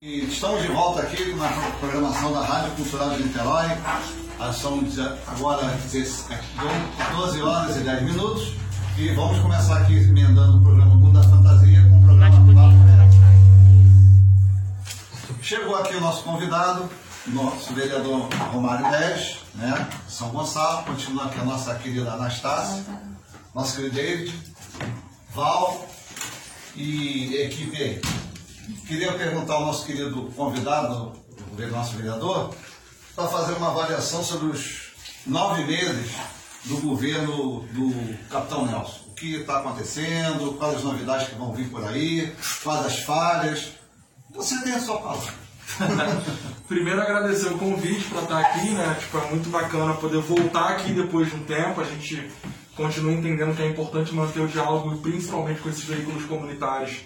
E estamos de volta aqui na programação da Rádio Cultural de Niterói. São agora 12 horas e 10 minutos. E vamos começar aqui emendando o programa Mundo da Fantasia com o programa Chegou aqui o nosso convidado, nosso vereador Romário Dez, né? São Gonçalo. Continua aqui a nossa querida Anastácia, nosso querido David, Val e equipe aí. Queria perguntar ao nosso querido convidado, o nosso vereador, para fazer uma avaliação sobre os nove meses do governo do Capitão Nelson. O que está acontecendo, quais as novidades que vão vir por aí, quais as falhas. Você tem a sua palavra. Primeiro agradecer o convite para estar aqui, né? Tipo, é muito bacana poder voltar aqui depois de um tempo. A gente continua entendendo que é importante manter o diálogo, principalmente com esses veículos comunitários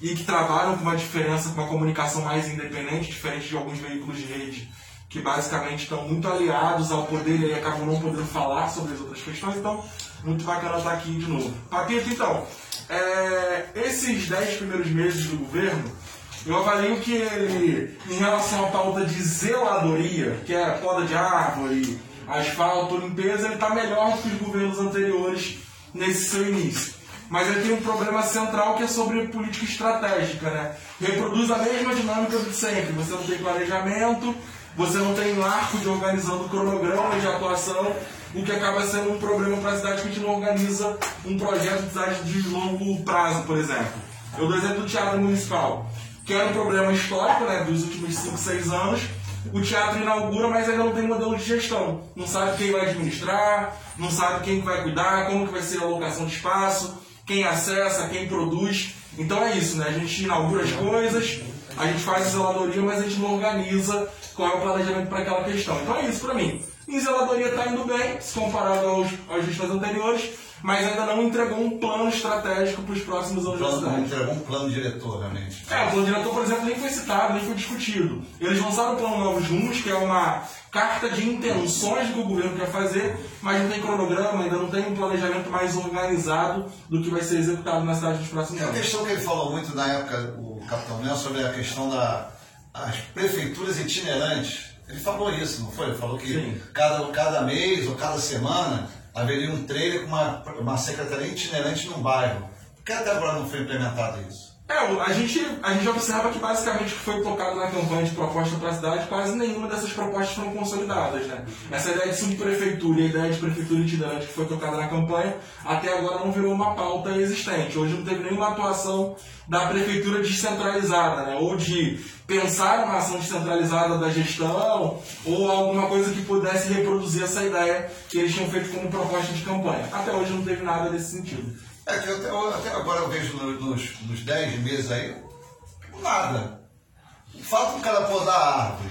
e que trabalham com uma diferença, com uma comunicação mais independente, diferente de alguns veículos de rede, que basicamente estão muito aliados ao poder e acabam não podendo falar sobre as outras questões. Então, muito bacana estar aqui de novo. Papito, então, é, esses dez primeiros meses do governo, eu avalio que ele, em relação à pauta de zeladoria, que é poda de árvore, asfalto, limpeza, ele está melhor que os governos anteriores nesse seu início mas ele tem um problema central que é sobre política estratégica, né? Reproduz a mesma dinâmica de sempre. Você não tem planejamento, você não tem um arco de organizando cronograma de atuação, o que acaba sendo um problema para a cidade que a gente não organiza um projeto de cidade de longo prazo, por exemplo. Eu dou exemplo do Teatro Municipal, que era um problema histórico né, dos últimos 5, 6 anos, o teatro inaugura, mas ainda não tem modelo de gestão. Não sabe quem vai administrar, não sabe quem vai cuidar, como que vai ser a alocação de espaço quem acessa, quem produz. Então é isso, né? A gente inaugura as coisas, a gente faz a zeladoria, mas a gente não organiza qual é o planejamento para aquela questão. Então é isso para mim. Em zeladoria está indo bem, se comparado aos, gestões anteriores, mas ainda não entregou um plano estratégico para os próximos anos da cidade. Não entregou um plano diretor, realmente. É, o plano diretor, por exemplo, nem foi citado, nem foi discutido. Eles lançaram o plano Novos Rumos, que é uma carta de intenções que o governo quer fazer, mas não tem cronograma, ainda não tem um planejamento mais organizado do que vai ser executado na cidade nos próximos anos. É a questão que ele falou muito na época, o Capitão Nelson, sobre a questão das prefeituras itinerantes. Ele falou isso, não foi? Ele falou que cada, cada mês ou cada semana haveria um trailer com uma, uma secretaria itinerante num bairro. Por que até agora não foi implementado isso? É, a gente, a gente observa que basicamente o que foi tocado na campanha de proposta para a cidade, quase nenhuma dessas propostas foram consolidadas, né? Essa ideia de subprefeitura e a ideia de prefeitura itinerante que foi tocada na campanha, até agora não virou uma pauta existente. Hoje não teve nenhuma atuação da prefeitura descentralizada, né? Ou de pensar uma ação descentralizada da gestão, ou alguma coisa que pudesse reproduzir essa ideia que eles tinham feito como proposta de campanha. Até hoje não teve nada desse sentido. É até, até, agora eu vejo nos, nos 10 meses aí, nada. Fala com o cara podar a árvore,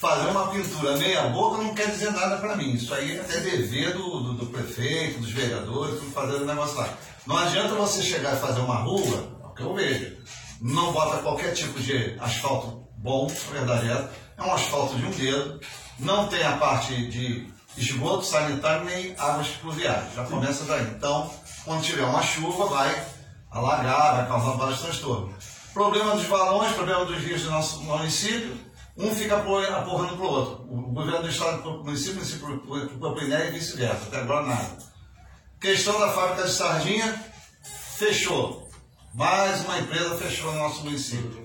fazer uma pintura meia boca não quer dizer nada para mim. Isso aí é dever do, do, do, prefeito, dos vereadores, tudo fazer o negócio lá. Não adianta você chegar e fazer uma rua, é o que eu vejo. Não bota qualquer tipo de asfalto bom, verdade é, é um asfalto de um dedo, não tem a parte de esgoto sanitário nem águas pluviais. Já começa daí. Então, quando tiver uma chuva, vai alagar, vai causar vários transtornos. Problema dos balões, problema dos rios do nosso município, um fica aporrando para o outro. O governo do estado para o município, o município para o Piné e vice-versa. Até agora nada. Questão da fábrica de sardinha, fechou. Mais uma empresa fechou no nosso município.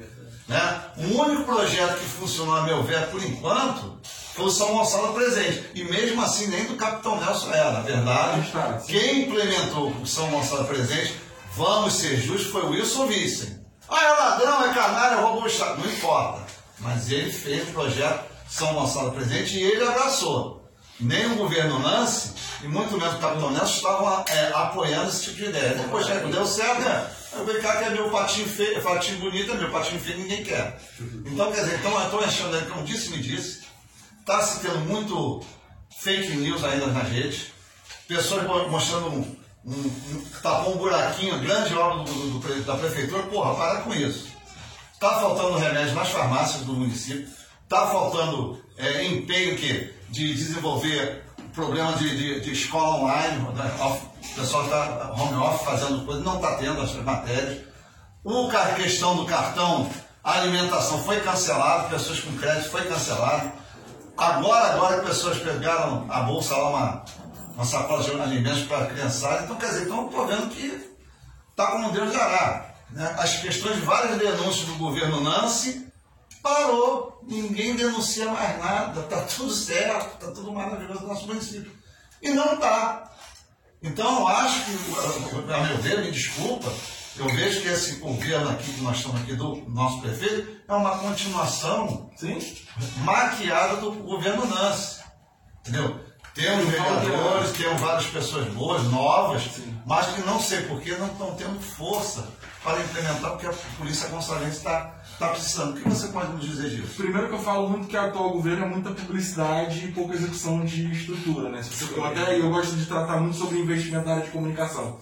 Né? O único projeto que funcionou, a meu ver, por enquanto, foi o São Gonçalo presente. E mesmo assim, nem do Capitão Nelson era. Na verdade, quem implementou o São Gonçalo presente, vamos ser justos, foi o Wilson Vissen. Ah, é ladrão, é canalha, roubou o Estado. Não importa. Mas ele fez o projeto São Gonçalo presente e ele abraçou. Nem o governo Lance, e muito menos o Capitão Nelson, estavam é, apoiando esse tipo de ideia. Depois já deu certo, né? Eu cá que é meu patinho feio, patinho bonito, é meu patinho feio, ninguém quer. Então, quer dizer, então eu estou achando como disse, me disse, está se tendo muito fake news ainda nas redes, pessoas mostrando um, um, um tapou um buraquinho, grande obra do, do, da prefeitura, porra, para com isso. Está faltando remédio nas farmácias do município, está faltando é, empenho que, de desenvolver problema de, de, de escola online, né? o pessoal está home office fazendo coisa, não está tendo as matérias. A questão do cartão, A alimentação foi cancelada, pessoas com crédito foi cancelado. Agora, agora que pessoas pegaram a bolsa lá, uma, uma sacola de alimentos para a criançada. Então, quer dizer, então estou vendo que está como Deus dará. Né? As questões várias denúncias do governo Nancy parou, ninguém denuncia mais nada, está tudo certo, está tudo maravilhoso no nosso município. E não está. Então, eu acho que, a meu ver, me desculpa, eu vejo que esse governo aqui, que nós estamos aqui do nosso prefeito, é uma continuação Sim? maquiada do governo Nancy. Entendeu? Temos vereadores, temos várias pessoas boas, novas, mas que não sei porquê não estão tendo força para implementar, porque a Polícia Gonçalves está tá precisando. O que você pode nos dizer disso? Primeiro que eu falo muito que o atual governo é muita publicidade e pouca execução de estrutura, né? Eu até eu gosto de tratar muito sobre investimento na área de comunicação.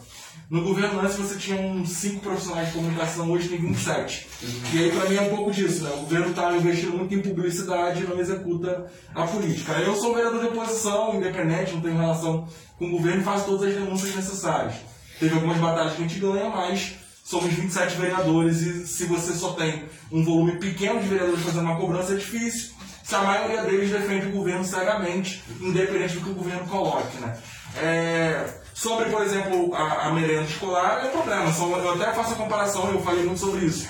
No governo antes você tinha uns 5 profissionais de comunicação, hoje tem 27. E aí pra mim é um pouco disso, né? O governo está investindo muito em publicidade e não executa a política. Eu sou vereador de oposição, independente, não tenho relação com o governo e faço todas as denúncias necessárias. Teve algumas batalhas que a gente ganha, mas somos 27 vereadores e se você só tem um volume pequeno de vereadores fazendo uma cobrança é difícil. Se a maioria deles defende o governo cegamente, independente do que o governo coloque, né? É, sobre, por exemplo, a, a merenda escolar, é um problema. Só, eu até faço a comparação, eu falei muito sobre isso.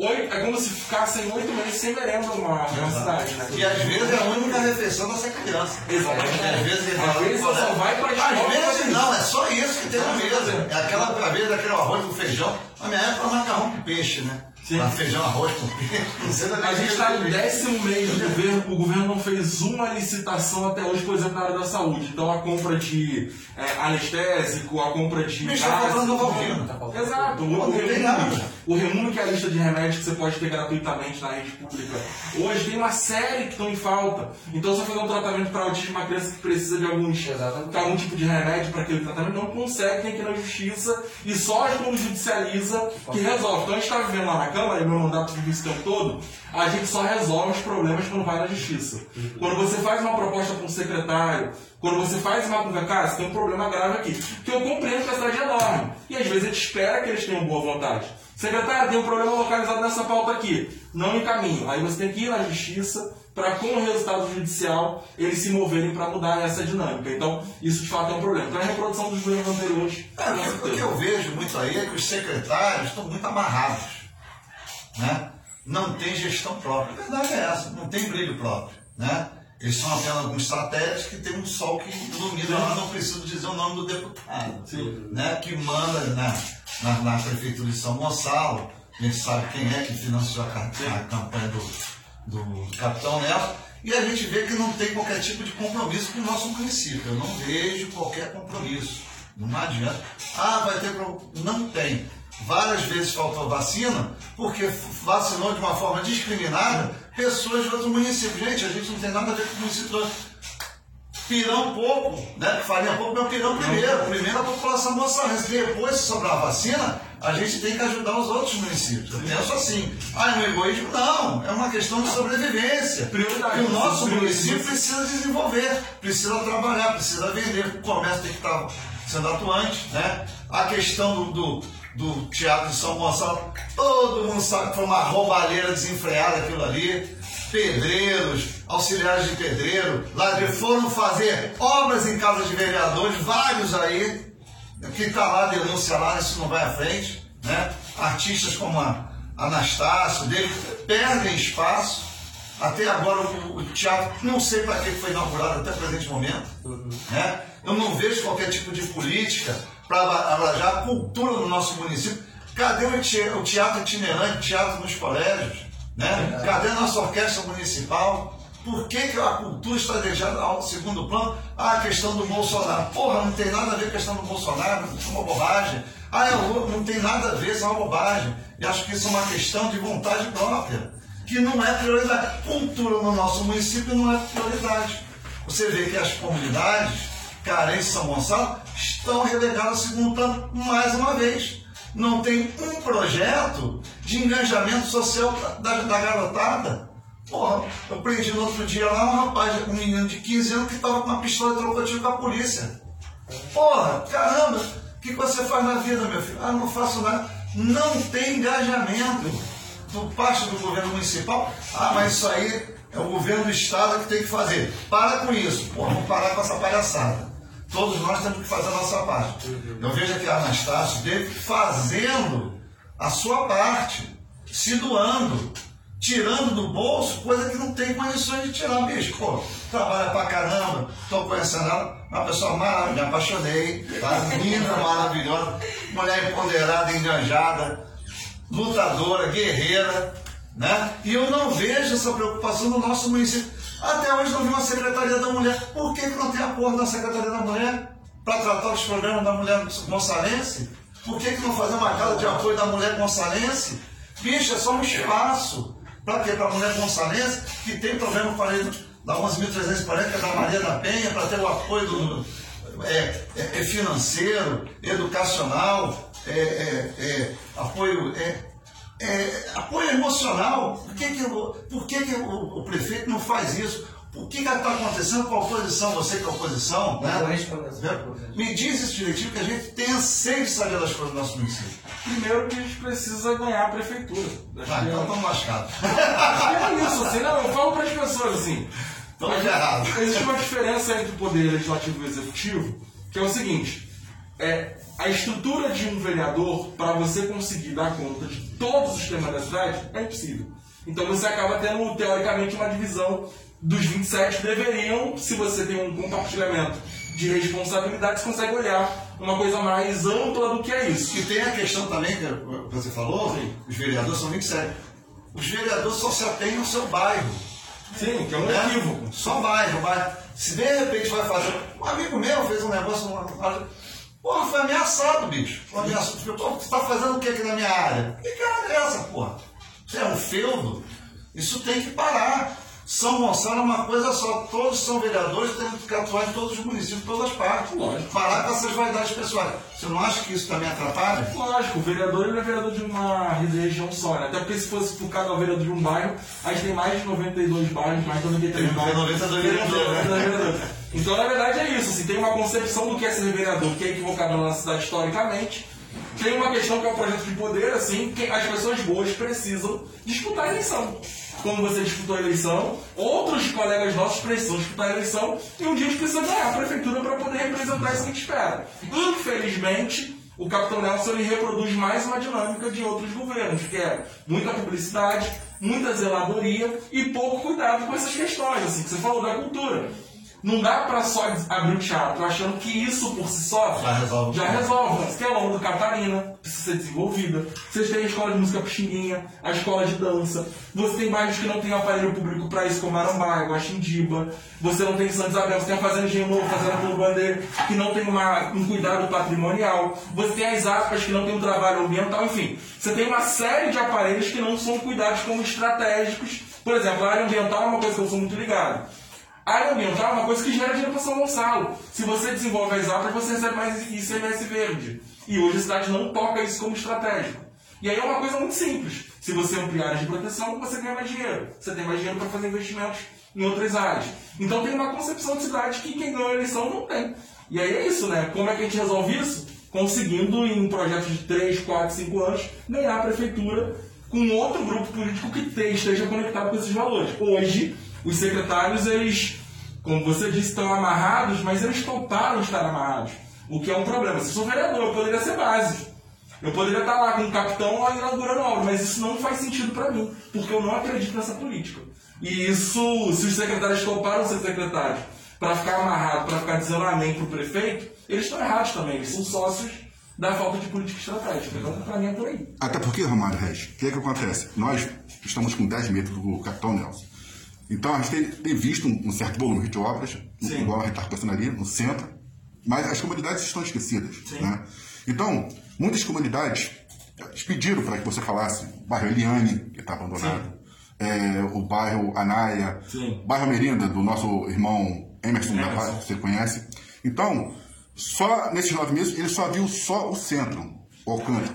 Oito, é como se ficassem oito meses sem merenda numa, numa cidade, né? E às vezes é a única refeição dessa criança. Exatamente. Às vezes, ele Às vai- vezes só vai pra escola Às vezes fazer não, é só isso que tem na mesa. É aquela, às vezes, aquele arroz com feijão. Na minha época, macarrão com peixe, né? Sim. Feijão, arroz A gente está no décimo mês de governo, o governo não fez uma licitação até hoje, por exemplo, na área da saúde. Então a compra de é, anestésico, a compra de. Mas tá gás, faltando tudo. Valvina. Exato, o, o tem Remuno, o Remuno, que é a lista de remédios que você pode ter gratuitamente na rede pública. Hoje tem uma série que estão em falta. Então, se você fazer um tratamento para autismo, uma criança que precisa de alguns, Exatamente. algum tipo de remédio para aquele tratamento, não consegue, tem que ir na justiça e só quando judicializa que resolve. Então, a gente está vivendo lá na Câmara, e meu mandato de vice tempo todo, a gente só resolve os problemas quando vai na justiça. Quando você faz uma proposta para um secretário, quando você faz uma coisa, cara, você tem um problema grave aqui. Que eu compreendo que a cidade é enorme. E às vezes a gente espera que eles tenham boa vontade. Secretário, tem um problema localizado nessa pauta aqui. Não encaminho. Aí você tem que ir na justiça para, com o resultado judicial, eles se moverem para mudar essa dinâmica. Então, isso de fato é um problema. Então, a reprodução dos governos anteriores. É, o que eu vejo muito aí é que os secretários estão muito amarrados. Né? Não tem gestão própria. A verdade é essa, não tem brilho próprio. Né? Eles são apenas alguns satélites que tem um sol que ilumina lá, não preciso dizer o nome do deputado. Né? Que manda na, na, na prefeitura de São Gonçalo, a gente sabe quem é que financiou a, a campanha do, do Capitão Neto, e a gente vê que não tem qualquer tipo de compromisso com o nosso município. Eu não vejo qualquer compromisso. Não adianta. Ah, vai ter problema. Não tem. Várias vezes faltou vacina, porque vacinou de uma forma discriminada pessoas de outros municípios. Gente, a gente não tem nada a ver com o município pirão pouco, né? Farinha pouco, meu pirão primeiro. Primeiro a população moçarense. Depois, se sobrar vacina, a gente tem que ajudar os outros municípios. Eu penso assim. Ah, é um egoísmo? Não. É uma questão de sobrevivência. Prioridade. E o nosso município precisa desenvolver, precisa trabalhar, precisa vender. O comércio tem que estar sendo atuante, né? A questão do, do, do Teatro de São Gonçalo, todo mundo sabe que foi uma roubalheira desenfreada aquilo ali. Pedreiros, auxiliares de pedreiro, ladreiros foram fazer obras em casa de vereadores, vários aí, que está lá, denúncia lá, isso não vai à frente, né? Artistas como a Anastácio, dele, perdem espaço. Até agora o, o teatro, não sei para que foi inaugurado até o presente momento. Né? Eu não vejo qualquer tipo de política para alajar a cultura do nosso município. Cadê o te- o teatro itinerante, teatro nos colégios? Né? Cadê a nossa orquestra municipal? Por que, que a cultura está deixada ao segundo plano? Ah, a questão do Bolsonaro. Porra, não tem nada a ver com a questão do Bolsonaro, é uma bobagem. Ah, é o Lula, não tem nada a ver, isso é uma bobagem. E acho que isso é uma questão de vontade própria, que não é prioridade. Cultura no nosso município não é prioridade. Você vê que as comunidades carentes de São Gonçalo estão relegadas ao segundo plano mais uma vez. Não tem um projeto de engajamento social da, da garotada. Porra, eu prendi no outro dia lá um rapaz, um menino de 15 anos que estava com uma pistola e trocou tiro com a polícia. Porra, caramba, o que, você faz na vida, meu filho? Ah, não faço nada. Não tem engajamento. por parte do governo municipal, ah, mas isso aí é o governo do estado que tem que fazer. Para com isso. Pô, vamos parar com essa palhaçada. Todos nós temos que fazer a nossa parte. Eu vejo aqui a Anastácio dele fazendo a sua parte, se doando, tirando do bolso coisa que não tem condições de tirar, bicho. Pô, trabalha pra caramba, tô conhecendo ela, uma pessoa maravilhosa, me apaixonei, tá? linda, maravilhosa, mulher empoderada, enganjada, lutadora, guerreira, né? E eu não vejo essa preocupação no nosso município. Até hoje não vi uma Secretaria da Mulher. Por que, que não tem acordo na Secretaria da Mulher para tratar os problemas da mulher gonçalense? Por que, que não fazer uma casa de apoio da mulher gonçalense? Bicho, é só um espaço. Para quê? Para a mulher gonçalense que tem problema com a lei da 11.340, que é da Maria da Penha, para ter o apoio do, é, é, é financeiro, educacional, é, é, é apoio é, apoio emocional. Por que, que, por que, que o, o, prefeito não faz isso? O que está acontecendo com a oposição, você que é a oposição? Né? Me diz isso direitinho, que a gente tenha sede de saber das coisas do nosso município. Primeiro que a gente precisa ganhar a prefeitura. Ah, então estamos lascados. É isso, assim, não, eu falo para as pessoas assim. Estamos errados. Existe uma diferença entre o poder legislativo e o executivo, que é o seguinte, é, a estrutura de um vereador, para você conseguir dar conta de todos os temas da cidade, é impossível. Então você acaba tendo, teoricamente, uma divisão dos 27 deveriam, se você tem um compartilhamento de responsabilidade, você consegue olhar uma coisa mais ampla do que é isso. E tem a questão também, que você falou, Sim. os vereadores são 27. Os vereadores só se atêm no seu bairro. Sim, que é um né? equívoco. Só bairro, bairro. Se de repente vai fazer. Um amigo meu fez um negócio. Porra, foi ameaçado, bicho. Foi ameaçado. Você tá fazendo o que aqui na minha área? Que cara é essa, porra? Você é um feudo? Isso tem que parar. São Gonçalo é uma coisa só, todos são vereadores, têm que atuar em todos os municípios, em todas as partes. Lógico. Parar com essas vaidades pessoais. Você não acha que isso também atrapalha? Lógico, o vereador ele é vereador de uma região só, né? Até porque se fosse por cada vereador de um bairro, a gente tem mais de 92 bairros, mais de 93 bairros. 92 vereadores. Né? Então, na verdade, é isso. Assim, tem uma concepção do que é ser vereador, que é equivocada na cidade historicamente. Tem uma questão que é o projeto de poder, assim, que as pessoas boas precisam disputar a eleição. Como você disputou a eleição, outros colegas nossos precisam disputar a eleição e um dia a gente precisa ganhar a prefeitura para poder representar isso que a gente espera. Infelizmente, o Capitão Nelson ele reproduz mais uma dinâmica de outros governos, que é muita publicidade, muita zeladoria e pouco cuidado com essas questões, assim, que você falou da cultura. Não dá para só abrir o teatro achando que isso por si só já resolve. Já resolve. Você tem a Longa do Catarina, precisa ser desenvolvida. Vocês têm a escola de música Pixinguinha, a escola de dança. Você tem bairros que não tem aparelho público para isso, como Arambaia, Guaxindiba. Você não tem Santa Isabel, você tem a Fazenda Engenho Novo, Fazenda Pelo Bandeira, que não tem uma, um cuidado patrimonial. Você tem as aspas que não tem um trabalho ambiental, enfim. Você tem uma série de aparelhos que não são cuidados como estratégicos. Por exemplo, a área ambiental é uma coisa que eu sou muito ligado. A área ambiental é uma coisa que gera dinheiro para São Gonçalo. Se você desenvolve as altas, você recebe mais ICMS verde. E hoje a cidade não toca isso como estratégico. E aí é uma coisa muito simples. Se você ampliar áreas de proteção, você ganha mais dinheiro. Você tem mais dinheiro para fazer investimentos em outras áreas. Então tem uma concepção de cidade que quem ganha a eleição não tem. E aí é isso, né? Como é que a gente resolve isso? Conseguindo, em um projeto de 3, 4, 5 anos, ganhar a prefeitura com outro grupo político que esteja conectado com esses valores. Hoje, os secretários, eles, como você disse, estão amarrados, mas eles toparam estar amarrados. O que é um problema. Se eu sou vereador, eu poderia ser base. Eu poderia estar lá com o capitão lá inaugurando a obra, mas isso não faz sentido para mim, porque eu não acredito nessa política. E isso, se os secretários toparam ser secretários para ficar amarrado, para ficar dizendo amém para o prefeito, eles estão errados também. Eles são sócios da falta de política estratégica. Então, para mim, é por aí. Até porque, Romário Reis, o que, é que acontece? Nós estamos com 10 metros do capitão Nelson. Então a gente tem, tem visto um, um, certo volume de obras, Sim. igual a gente está pensando ali, no centro, mas as comunidades estão esquecidas. Né? Então, muitas comunidades pediram para que você falasse o bairro Eliane, que está abandonado, é, o bairro Anaia, Sim. bairro Merinda, do nosso irmão Emerson, Emerson. da Paz, que você conhece. Então, só nesses nove meses, ele só viu só o centro.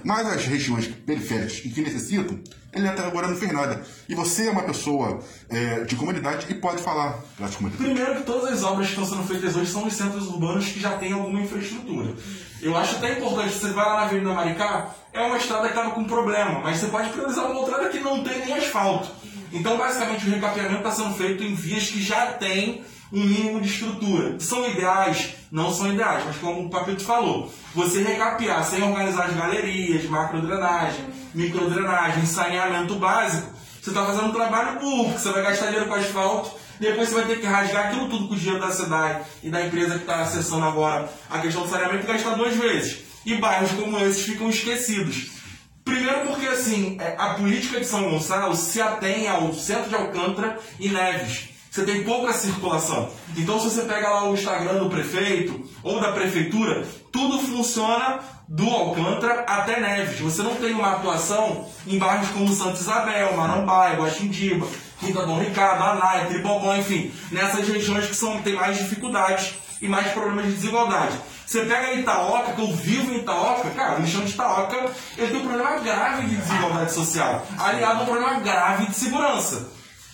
Mas as regiões periféricas e que necessitam, ele até agora não fez nada. E você é uma pessoa é, de comunidade e pode falar das comunidades. Primeiro que todas as obras que estão sendo feitas hoje são nos centros urbanos que já têm alguma infraestrutura. Eu acho até importante, você vai lá na Avenida Maricá, é uma estrada que estava com problema, mas você pode priorizar uma outra que não tem nem asfalto. Então, basicamente, o recapeamento está sendo feito em vias que já têm um mínimo de estrutura. São ideais? Não são ideais, mas como o Papito falou, você recapear sem organizar as galerias, macrodrenagem, microdrenagem, saneamento básico, você está fazendo um trabalho burro, você vai gastar dinheiro com asfalto, depois você vai ter que rasgar aquilo tudo com o dinheiro da cidade e da empresa que está acessando agora a questão do saneamento e gastar duas vezes. E bairros como esses ficam esquecidos. Primeiro porque assim, é, a política de São Gonçalo se atém ao centro de Alcântara e Neves. Você tem pouca circulação. Então se você pega lá o Instagram do prefeito ou da prefeitura, tudo funciona do Alcântara até Neves. Você não tem uma atuação em bairros como Santa Isabel, Marambaia, Guaxindiba, Quinta Dom Ricardo, Anaia, Tribobão, enfim, nessas regiões que são, tem mais dificuldades e mais problemas de desigualdade. Você pega Itaoca, que eu vivo em Itaoca, cara, o lixão de Itaoca ele tem um problema grave de desigualdade social, aliado a um problema grave de segurança.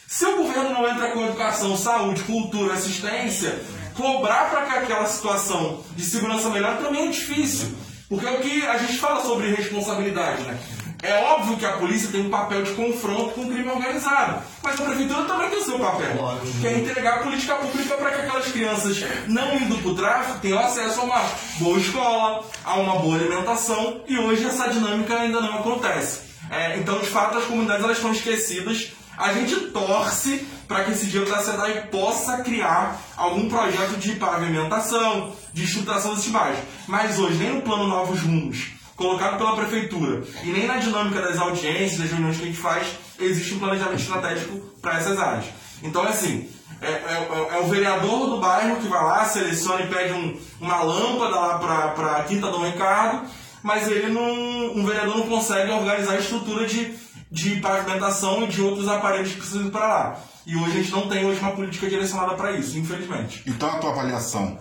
Se o governo não entra com educação, saúde, cultura, assistência, cobrar para que aquela situação de segurança melhor também é difícil. Porque é o que a gente fala sobre responsabilidade, né? É óbvio que a polícia tem um papel de confronto com o crime organizado, mas a prefeitura também tem o seu papel, que é entregar a política pública para que aquelas crianças não indo para o tráfico tenham acesso a uma boa escola, a uma boa alimentação, e hoje essa dinâmica ainda não acontece. É, então, de fato, as comunidades elas estão esquecidas. A gente torce para que esse dinheiro da SEDAI possa criar algum projeto de pavimentação, de estruturação desses bairros. Mas hoje, nem no plano Novos Rumos, colocado pela prefeitura e nem na dinâmica das audiências, das reuniões que a gente faz, existe um planejamento estratégico para essas áreas. Então, é assim, é, é, é, o vereador do bairro que vai lá, seleciona e pede um, uma lâmpada lá para a Quinta Dom Ricardo, mas ele não, um vereador não consegue organizar a estrutura de, de pavimentação e de outros aparelhos que precisam ir para lá. E hoje a gente não tem hoje uma política direcionada para isso, infelizmente. Então, a tua avaliação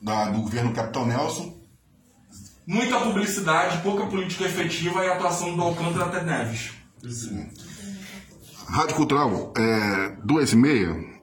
da, do governo Capitão Nelson muita publicidade, pouca política efetiva e atuação do Alcântara até Neves. Rádio Cultural, é, duas e meia.